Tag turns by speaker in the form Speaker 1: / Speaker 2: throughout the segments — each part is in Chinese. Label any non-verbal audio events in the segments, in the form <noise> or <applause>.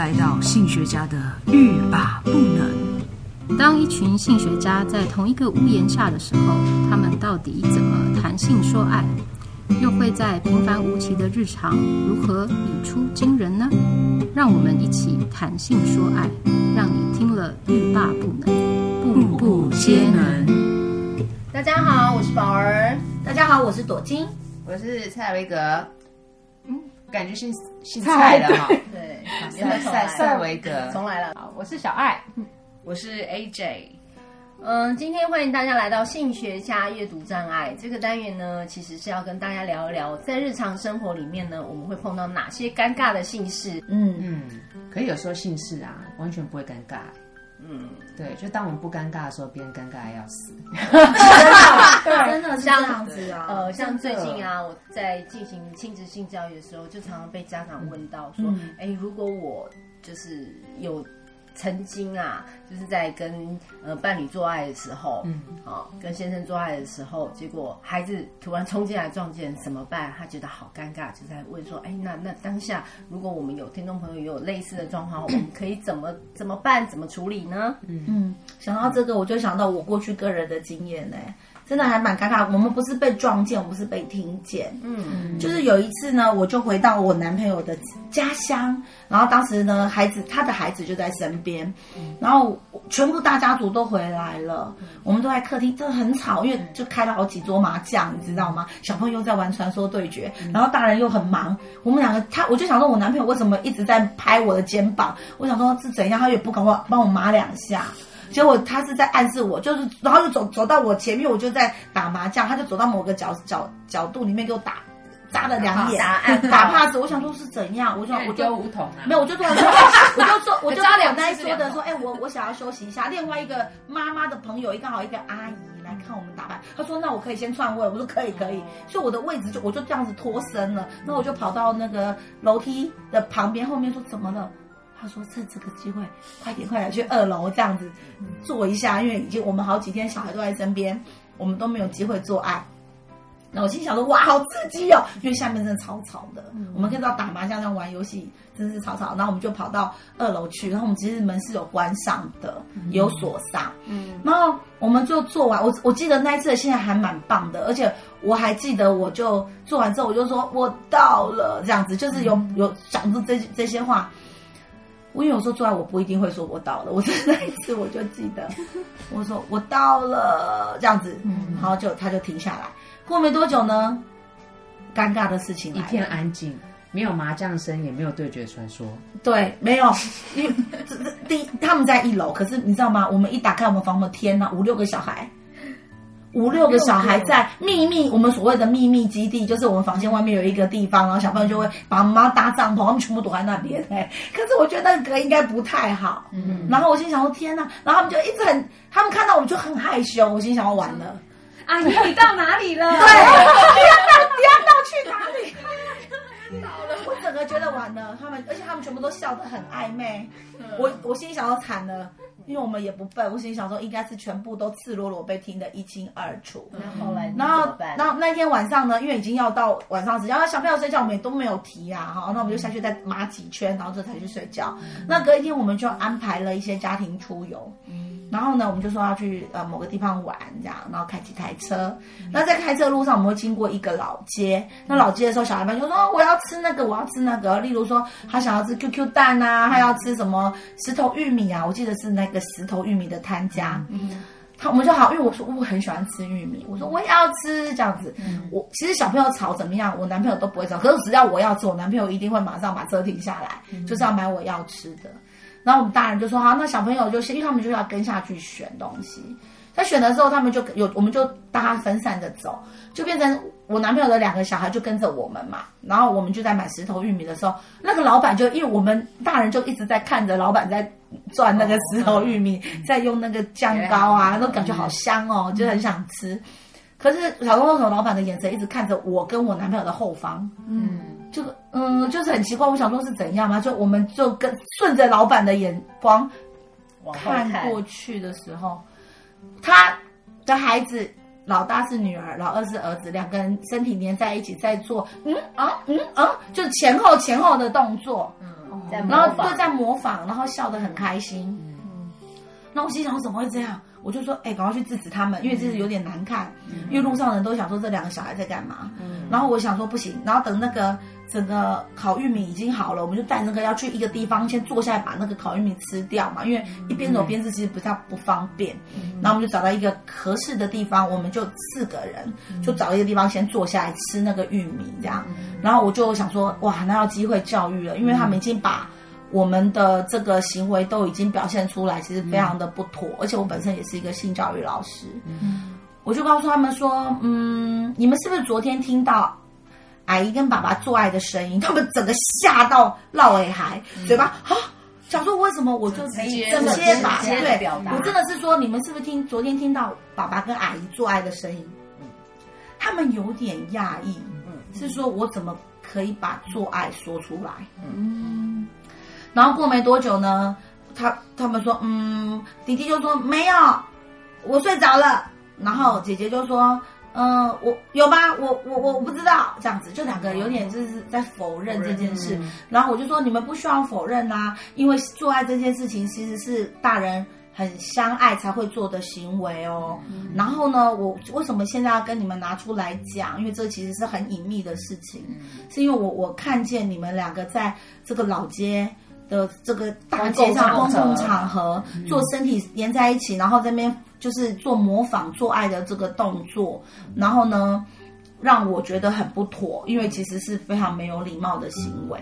Speaker 1: 来到性学家的欲罢不能。
Speaker 2: 当一群性学家在同一个屋檐下的时候，他们到底怎么谈性说爱？又会在平凡无奇的日常如何语出惊人呢？让我们一起谈性说爱，让你听了欲罢不能，步步皆能。
Speaker 3: 大家好，我是宝儿。
Speaker 4: 大家好，我是朵金。
Speaker 5: 我是蔡维格。嗯，感觉是姓蔡的哈。
Speaker 3: 对，
Speaker 5: 蔡蔡维格。
Speaker 3: 重来了。
Speaker 2: 好，我是小爱。
Speaker 5: 我是 AJ。
Speaker 3: 嗯，今天欢迎大家来到性学家阅读障碍这个单元呢，其实是要跟大家聊一聊，在日常生活里面呢，我们会碰到哪些尴尬的姓氏。
Speaker 5: 嗯嗯，可以有时候姓氏啊，完全不会尴尬。嗯，对，就当我们不尴尬的时候，别人尴尬的要死。<laughs>
Speaker 3: 对，真的是这样子啊。呃，像最近啊，我在进行亲子性教育的时候，就常常被家长问到说：“哎、嗯，如果我就是有。”曾经啊，就是在跟呃伴侣做爱的时候，嗯，好、哦，跟先生做爱的时候，结果孩子突然冲进来撞见，怎么办？他觉得好尴尬，就在问说：“哎，那那当下，如果我们有听众朋友也有类似的状况，我们可以怎么 <laughs> 怎么办？怎么处理呢？”
Speaker 4: 嗯嗯，想到这个，我就想到我过去个人的经验呢。真的还蛮尴尬，我们不是被撞见，我们是被听见。嗯，就是有一次呢，我就回到我男朋友的家乡，然后当时呢，孩子他的孩子就在身边，然后全部大家族都回来了，我们都在客厅，真的很吵，因为就开了好几桌麻将，你知道吗？小朋友在玩传说对决，然后大人又很忙，我们两个他，我就想说，我男朋友为什么一直在拍我的肩膀？我想说是怎样，他也不敢我帮我麻两下。结果他是在暗示我，就是然后就走走到我前面，我就在打麻将，他就走到某个角角角度里面给我打，扎了两眼，打 pass。我想说是怎样，我就我就
Speaker 5: 梧桐啊，
Speaker 4: 没有，我就突然说，我就说，我就跟我那说的说，哎，我我想要休息一下。另外一个妈妈的朋友，一刚好一个阿姨来看我们打牌，她说那我可以先串位，我说可以可以，所以我的位置就我就这样子脱身了，那我就跑到那个楼梯的旁边后面说怎么了？他说：“趁这个机会，快点，快点去二楼这样子做一下，因为已经我们好几天小孩都在身边，我们都没有机会做爱。那我心想说：哇，好刺激哦！因为下面真的吵吵的，嗯、我们可以到打麻将、这样玩游戏，真的是吵吵。然后我们就跑到二楼去，然后我们其实门是有关上的，有锁上。嗯，然后我们就做完。我我记得那一次现在还蛮棒的，而且我还记得，我就做完之后，我就说我到了这样子，就是有有讲出这这些话。”我因为有时候做爱，我不一定会说我到了。我是那 <laughs> 一次我就记得，<laughs> 我说我到了这样子，嗯，然后就他就停下来。过没多久呢，尴尬的事情，
Speaker 5: 一片安静，没有麻将声，也没有对决传说。
Speaker 4: 对，没有，因为第一他们在一楼，可是你知道吗？我们一打开我们房门，天哪，五六个小孩。五六个小孩在秘密，我们所谓的秘密基地，就是我们房间外面有一个地方，然后小朋友就会把妈妈搭帐篷，他们全部躲在那边。哎，可是我觉得那个应该不太好。嗯，然后我心想说天哪，然后他们就一直很，他们看到我们就很害羞。我心想要完了，
Speaker 3: 阿姨你到哪里了？<laughs>
Speaker 4: 对，你要到你要到去哪里？我整个觉得完了。他们，而且他们全部都笑得很暧昧。我我心里想要惨了。因为我们也不笨，我心里想说应该是全部都赤裸裸被听得一清二楚。
Speaker 3: 那、嗯、后来，
Speaker 4: 然后，然后那天晚上呢，因为已经要到晚上时间，然后小朋友睡觉，我们也都没有提啊，哈，那我们就下去再麻几圈，然后这才去睡觉。嗯、那隔一天我们就安排了一些家庭出游。嗯然后呢，我们就说要去呃某个地方玩，这样，然后开几台车。那在开车路上，我们会经过一个老街。那老街的时候，小孩们就说：“我要吃那个，我要吃那个。”例如说，他想要吃 QQ 蛋啊，他要吃什么石头玉米啊？我记得是那个石头玉米的摊家。嗯，他我们就好，因为我说我很喜欢吃玉米，我说我也要吃这样子。嗯，我其实小朋友吵怎么样，我男朋友都不会吵。可是只要我要吃，我男朋友一定会马上把车停下来，嗯，就是要买我要吃的。然后我们大人就说好，那小朋友就先，因为他们就要跟下去选东西。在选的时候，他们就有，我们就大家分散着走，就变成我男朋友的两个小孩就跟着我们嘛。然后我们就在买石头玉米的时候，那个老板就因为我们大人就一直在看着老板在转那个石头玉米，在用那个酱膏啊，都感觉好香哦，就很想吃。可是小朋友老板的眼神一直看着我跟我男朋友的后方，嗯。就嗯，就是很奇怪，我想说是怎样嘛？就我们就跟顺着老板的眼光看过去的时候，他的孩子老大是女儿，老二是儿子，两个人身体黏在一起在做，嗯啊嗯啊，就是前后前后的动作。嗯，然后就在模仿，然后笑得很开心。嗯那我心想，我怎么会这样？我就说，哎，赶快去制止他们，因为这是有点难看。因为路上人都想说这两个小孩在干嘛。然后我想说不行，然后等那个整个烤玉米已经好了，我们就带那个要去一个地方先坐下来把那个烤玉米吃掉嘛，因为一边走边吃其实比较不方便。然后我们就找到一个合适的地方，我们就四个人就找一个地方先坐下来吃那个玉米这样。然后我就想说，哇，那要机会教育了，因为他们已经把。我们的这个行为都已经表现出来，其实非常的不妥。嗯、而且我本身也是一个性教育老师，嗯，我就告诉他们说，嗯，你们是不是昨天听到阿姨跟爸爸做爱的声音？他们整个吓到落尾海，嗯、嘴巴啊，想说为什么？我就直接直接把对表达，我真的是说，你们是不是听昨天听到爸爸跟阿姨做爱的声音？嗯，他们有点讶异，嗯，是说我怎么可以把做爱说出来？嗯。然后过没多久呢，他他们说，嗯，弟弟就说没有，我睡着了。然后姐姐就说，嗯，我有吧，我我我不知道，这样子就两个有点就是在否认这件事。然后我就说，你们不需要否认呐，因为做爱这件事情其实是大人很相爱才会做的行为哦。然后呢，我为什么现在要跟你们拿出来讲？因为这其实是很隐秘的事情，是因为我我看见你们两个在这个老街。的这个大街上公共场合做身体连在一起，然后这边就是做模仿做爱的这个动作，然后呢，让我觉得很不妥，因为其实是非常没有礼貌的行为。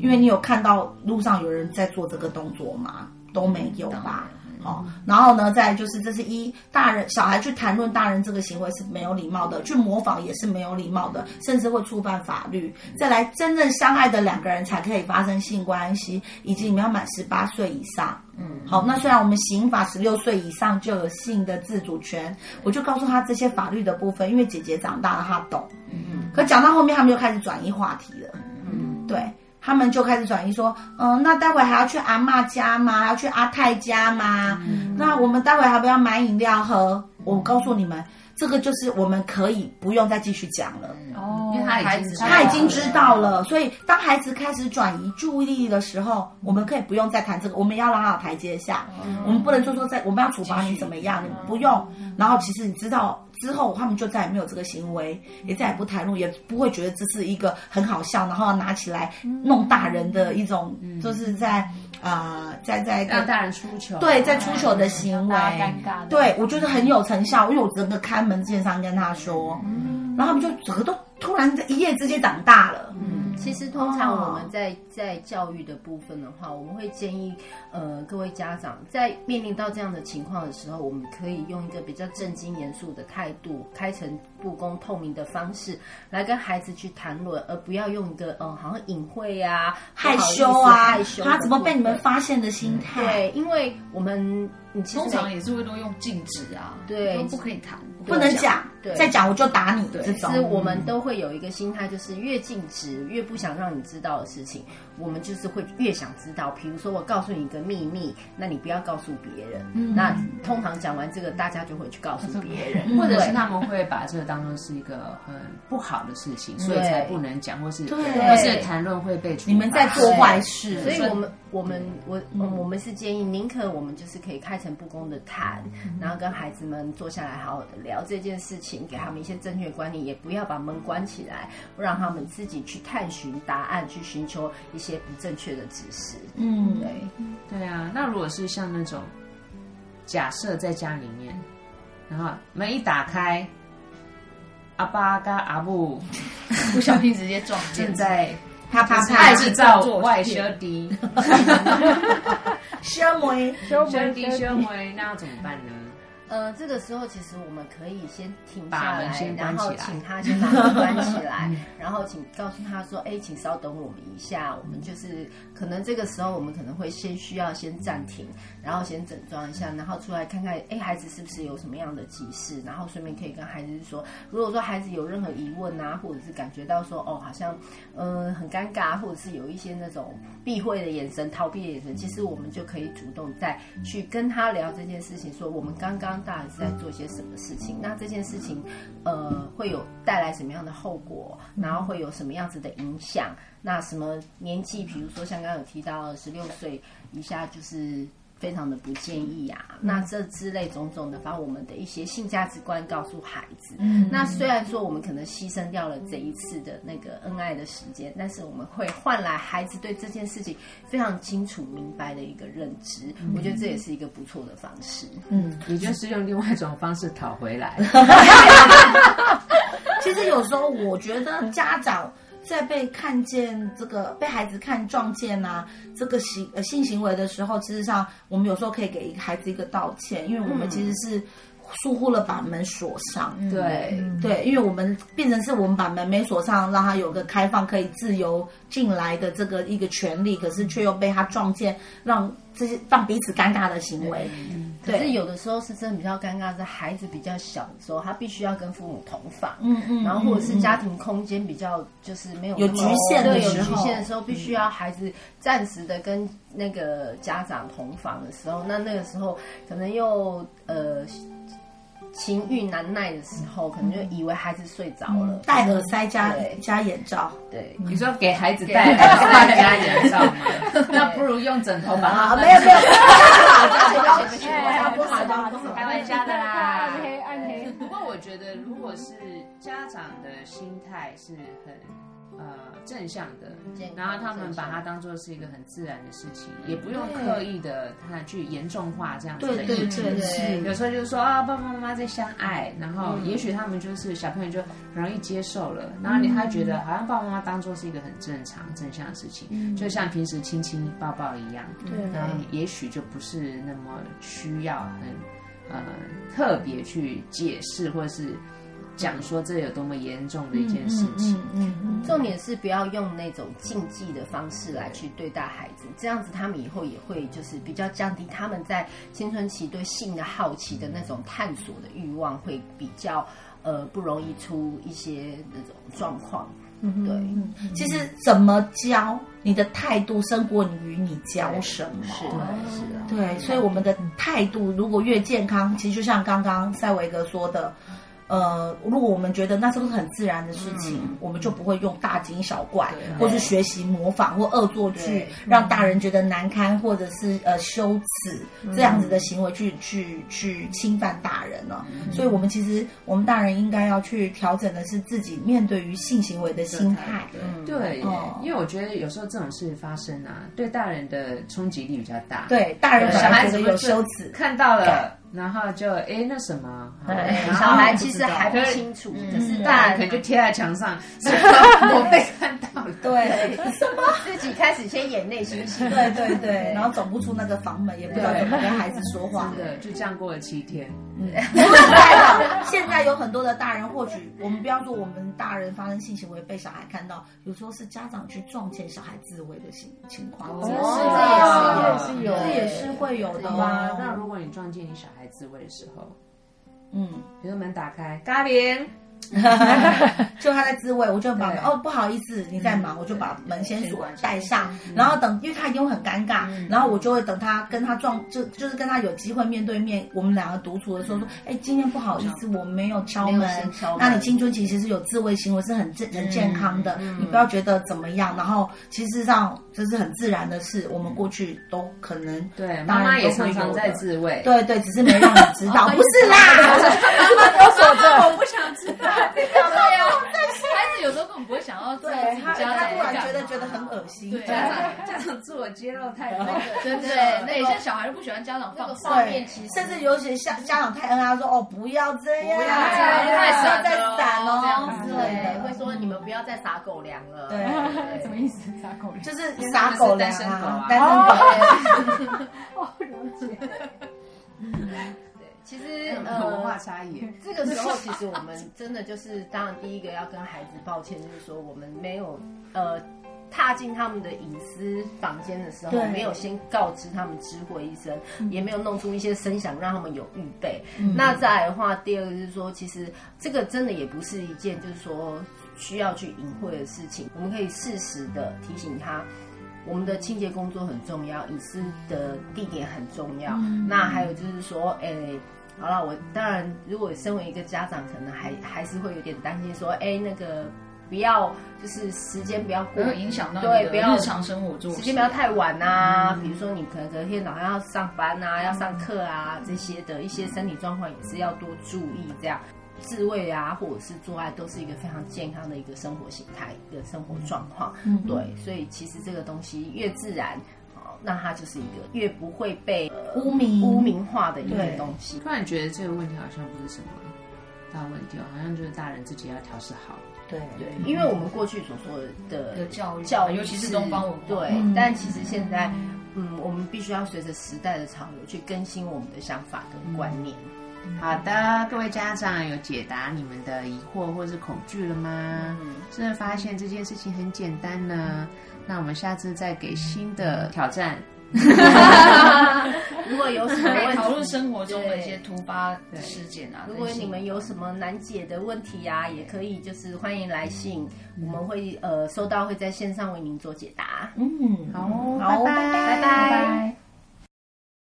Speaker 4: 因为你有看到路上有人在做这个动作吗？都没有吧。哦，然后呢，再就是这是一大人小孩去谈论大人这个行为是没有礼貌的，去模仿也是没有礼貌的，甚至会触犯法律。再来，真正相爱的两个人才可以发生性关系，以及你们要满十八岁以上。嗯，好，那虽然我们刑法十六岁以上就有性的自主权，我就告诉他这些法律的部分，因为姐姐长大了，她懂。嗯嗯。可讲到后面，他们就开始转移话题了。嗯，对。他们就开始转移说，嗯，那待会还要去阿妈家吗？还要去阿泰家吗？嗯、那我们待会还不要买饮料喝？我告诉你们，这个就是我们可以不用再继续讲了。哦，因为他已经他已经知道了，所以当孩子开始转移注意力的时候，我们可以不用再谈这个，我们要让他有台阶下。嗯、我们不能说说在我们要处罚你怎么样，你不用。然后其实你知道。之后，他们就再也没有这个行为，也再也不谈论，也不会觉得这是一个很好笑，然后拿起来弄大人的一种，嗯、就是在啊、呃，在在
Speaker 5: 让大人出糗，
Speaker 4: 对，在出糗的行为，
Speaker 5: 尴尬，
Speaker 4: 对我觉得很有成效，因为我整个开门见山跟他说，嗯、然后他们就整个都突然在一夜之间长大了。嗯。
Speaker 3: 其实通常我们在在教育的部分的话，我们会建议呃各位家长在面临到这样的情况的时候，我们可以用一个比较正经严肃的态度，开诚布公、透明的方式来跟孩子去谈论，而不要用一个嗯、呃、好像隐晦啊、
Speaker 4: 害羞啊、害羞他怎么被你们发现的心态。
Speaker 3: 对，因为我们你其实
Speaker 5: 通常也是会都用禁止啊，对，都不可以谈。
Speaker 4: 不能讲，对再讲我就打你。对，
Speaker 3: 这实我们都会有一个心态，就是越禁止，越不想让你知道的事情，我们就是会越想知道。比如说，我告诉你一个秘密，那你不要告诉别人。嗯、那通常讲完这个，大家就会去告诉别人，
Speaker 5: 或者是他们会把这个当做是一个很不好的事情，所以才不能讲，或是对或是谈论会被。
Speaker 4: 你们在做坏事，
Speaker 3: 所以我们我们我、嗯、我们是建议，宁可我们就是可以开诚布公的谈，嗯、然后跟孩子们坐下来好好的聊。这件事情，给他们一些正确观念，也不要把门关起来，让他们自己去探寻答案，去寻求一些不正确的知识。嗯，对，
Speaker 5: 对啊。那如果是像那种假设在家里面，然后门一打开，阿爸跟阿母 <laughs>
Speaker 2: 不小心直接撞
Speaker 5: 见。在
Speaker 4: 啪啪啪
Speaker 5: 制造外销的，
Speaker 4: 销妹
Speaker 5: 销妹，销妹，那要怎么办呢？
Speaker 3: 呃，这个时候其实我们可以先停下来，然后请他先把门关起来，<laughs> 然后请告诉他说：“哎，请稍等我们一下，我们就是可能这个时候我们可能会先需要先暂停，然后先整装一下，然后出来看看，哎，孩子是不是有什么样的急事，然后顺便可以跟孩子说，如果说孩子有任何疑问啊，或者是感觉到说哦，好像嗯、呃、很尴尬，或者是有一些那种避讳的眼神、逃避的眼神，其实我们就可以主动再去跟他聊这件事情，说我们刚刚。刚大人是在做些什么事情？那这件事情，呃，会有带来什么样的后果？然后会有什么样子的影响？那什么年纪？比如说像刚刚有提到十六岁以下，就是。非常的不建议啊，那这之类种种的，把我们的一些性价值观告诉孩子。嗯，那虽然说我们可能牺牲掉了这一次的那个恩爱的时间，但是我们会换来孩子对这件事情非常清楚明白的一个认知。嗯，我觉得这也是一个不错的方式。嗯，
Speaker 5: 也就是用另外一种方式讨回来。<laughs>
Speaker 4: 其实有时候我觉得家长。在被看见这个被孩子看撞见啊，这个行呃性行为的时候，事实上我们有时候可以给一个孩子一个道歉，因为我们其实是疏忽了把门锁上。
Speaker 3: 嗯、对
Speaker 4: 对，因为我们变成是我们把门没锁上，让他有个开放可以自由进来的这个一个权利，可是却又被他撞见，让这些让彼此尴尬的行为。
Speaker 3: 可是有的时候是真的比较尴尬，是孩子比较小的时候，他必须要跟父母同房，嗯嗯，然后或者是家庭空间比较就是没有
Speaker 4: 有局限的时候，
Speaker 3: 有局限的时候，必须要孩子暂时的跟那个家长同房的时候，那那个时候可能又呃。情欲难耐的时候，可能就以为孩子睡着了，
Speaker 4: 戴、嗯、耳塞加加眼罩。
Speaker 3: 对，
Speaker 5: 你说给孩子戴耳塞加眼罩吗？<laughs> 那不如用枕头把它。
Speaker 4: 没有没有，不好
Speaker 5: 不好开玩笑的啦。<laughs> 暗黑暗黑。不过我觉得，如果是家长的心态是很。呃，正向的，然后他们把它当做是一个很自然的事情，也不用刻意的他去严重化这样子的议题。对对，有时候就是说啊，爸爸妈妈在相爱，然后也许他们就是小朋友就很容易接受了，然后你他觉得好像爸爸妈妈当做是一个很正常正向的事情，就像平时亲亲抱抱一样。对，然后也许就不是那么需要很呃特别去解释或者是。讲说这有多么严重的一件事情，嗯嗯嗯嗯、
Speaker 3: 重点是不要用那种禁忌的方式来去对待孩子，这样子他们以后也会就是比较降低他们在青春期对性的好奇的那种探索的欲望，会比较呃不容易出一些那种状况。嗯，对，嗯、
Speaker 4: 其实怎么教，你的态度胜过于你教什么，是的，是的，对，所以我们的态度如果越健康，其实就像刚刚塞维格说的。呃，如果我们觉得那是不是很自然的事情，嗯、我们就不会用大惊小怪，或是学习模仿或恶作剧，让大人觉得难堪，或者是呃羞耻、嗯、这样子的行为去去去侵犯大人了。嗯、所以，我们其实我们大人应该要去调整的是自己面对于性行为的心态。
Speaker 5: 对，因为我觉得有时候这种事发生啊，对大人的冲击力比较大。
Speaker 4: 对，大人小孩子有羞耻，
Speaker 5: 看到了。然后就哎，那什么，
Speaker 3: 小孩其实还不清楚，就是
Speaker 5: 大人可能就贴在墙上，我被看到了，
Speaker 4: 对，什 <laughs> 么
Speaker 3: 自己开始先演内心戏，
Speaker 4: 对对对，然后走不出那个房门，也不知道怎么跟孩子说话，
Speaker 5: 对，就这样过了七天。
Speaker 4: 现在现在有很多的大人，或许我们不要说我们大人发生性行为被小孩看到，有时候是家长去撞见小孩自慰的情情况，
Speaker 3: 这也是有，
Speaker 4: 这也是会有的
Speaker 5: 吗？那如果你撞见你小孩自慰的时候，嗯，比如门打开，嘉玲。<laughs>
Speaker 4: 就他在自慰，我就把哦，不好意思，你在忙，我就把门先锁带上，然后等，因为他一定会很尴尬，然后我就会等他跟他撞，就就是跟他有机会面对面，我们两个独处的时候说，哎，今天不好意思，我没有敲门，那你青春期其实有自慰行为是很健很健康的，你不要觉得怎么样，然后其实上这是很自然的事，我们过去都可能
Speaker 5: 对，妈妈也常常在自慰，
Speaker 4: 对对，只是没让你知道，<laughs> 不是啦，妈妈都说着，<laughs>
Speaker 5: 我不想知道。对呀，孩子有时候根本不会想要对
Speaker 4: 他，他突然觉得觉得很恶心。
Speaker 5: 对，家长家长自我揭露太多，对对，
Speaker 3: 那有些小孩都不喜欢家长放画面，其实
Speaker 4: 甚至有些家家长太恩爱，说哦不要这样，不要
Speaker 3: 太闪
Speaker 4: 再闪哦，
Speaker 3: 对，会说你们不要再撒狗粮了。
Speaker 4: 对，
Speaker 5: 什么意思？撒狗粮
Speaker 4: 就是撒狗粮啊，单身狗。哦，了解。
Speaker 3: 其实 <laughs> 呃，文化差异，<laughs> 这个时候 <laughs> 其实我们真的就是，当然第一个要跟孩子抱歉，就是说我们没有呃踏进他们的隐私房间的时候，没有先告知他们知会一声，也没有弄出一些声响让他们有预备。那再来的话，第二个就是说，其实这个真的也不是一件就是说需要去隐晦的事情，我们可以适时的提醒他。我们的清洁工作很重要，隐私的地点很重要。嗯、那还有就是说，诶、欸，好了，我当然如果身为一个家长，可能还还是会有点担心，说，哎，那个不要就是时间不要
Speaker 6: 过，影响到对，不要日常生活做，
Speaker 3: 时间不要太晚啊。嗯、比如说你可能隔天早上要上班啊，要上课啊，这些的一些身体状况也是要多注意。这样自慰啊，或者是做爱，都是一个非常健康的一个生活形态，一个生活状况。嗯，对，所以其实这个东西越自然。那它就是一个越不会被污名污名化的一个东西。
Speaker 5: 突然觉得这个问题好像不是什么大问题，好像就是大人自己要调试好。
Speaker 3: 对对，因为我们过去所说的
Speaker 6: 的教育，
Speaker 3: 教育
Speaker 6: 尤其是东方文化，
Speaker 3: 对。但其实现在，嗯，我们必须要随着时代的潮流去更新我们的想法跟观念。
Speaker 5: 好的，各位家长有解答你们的疑惑或是恐惧了吗？嗯，真的发现这件事情很简单呢。那我们下次再给新的挑战。<laughs>
Speaker 3: 如果有什么
Speaker 6: 讨论生活中的一些突发事件啊，
Speaker 3: 如果你们有什么难解的问题啊，也可以就是欢迎来信，我们会呃收到会在线上为您做解答。
Speaker 6: 嗯，好，
Speaker 3: 好，拜拜，拜拜。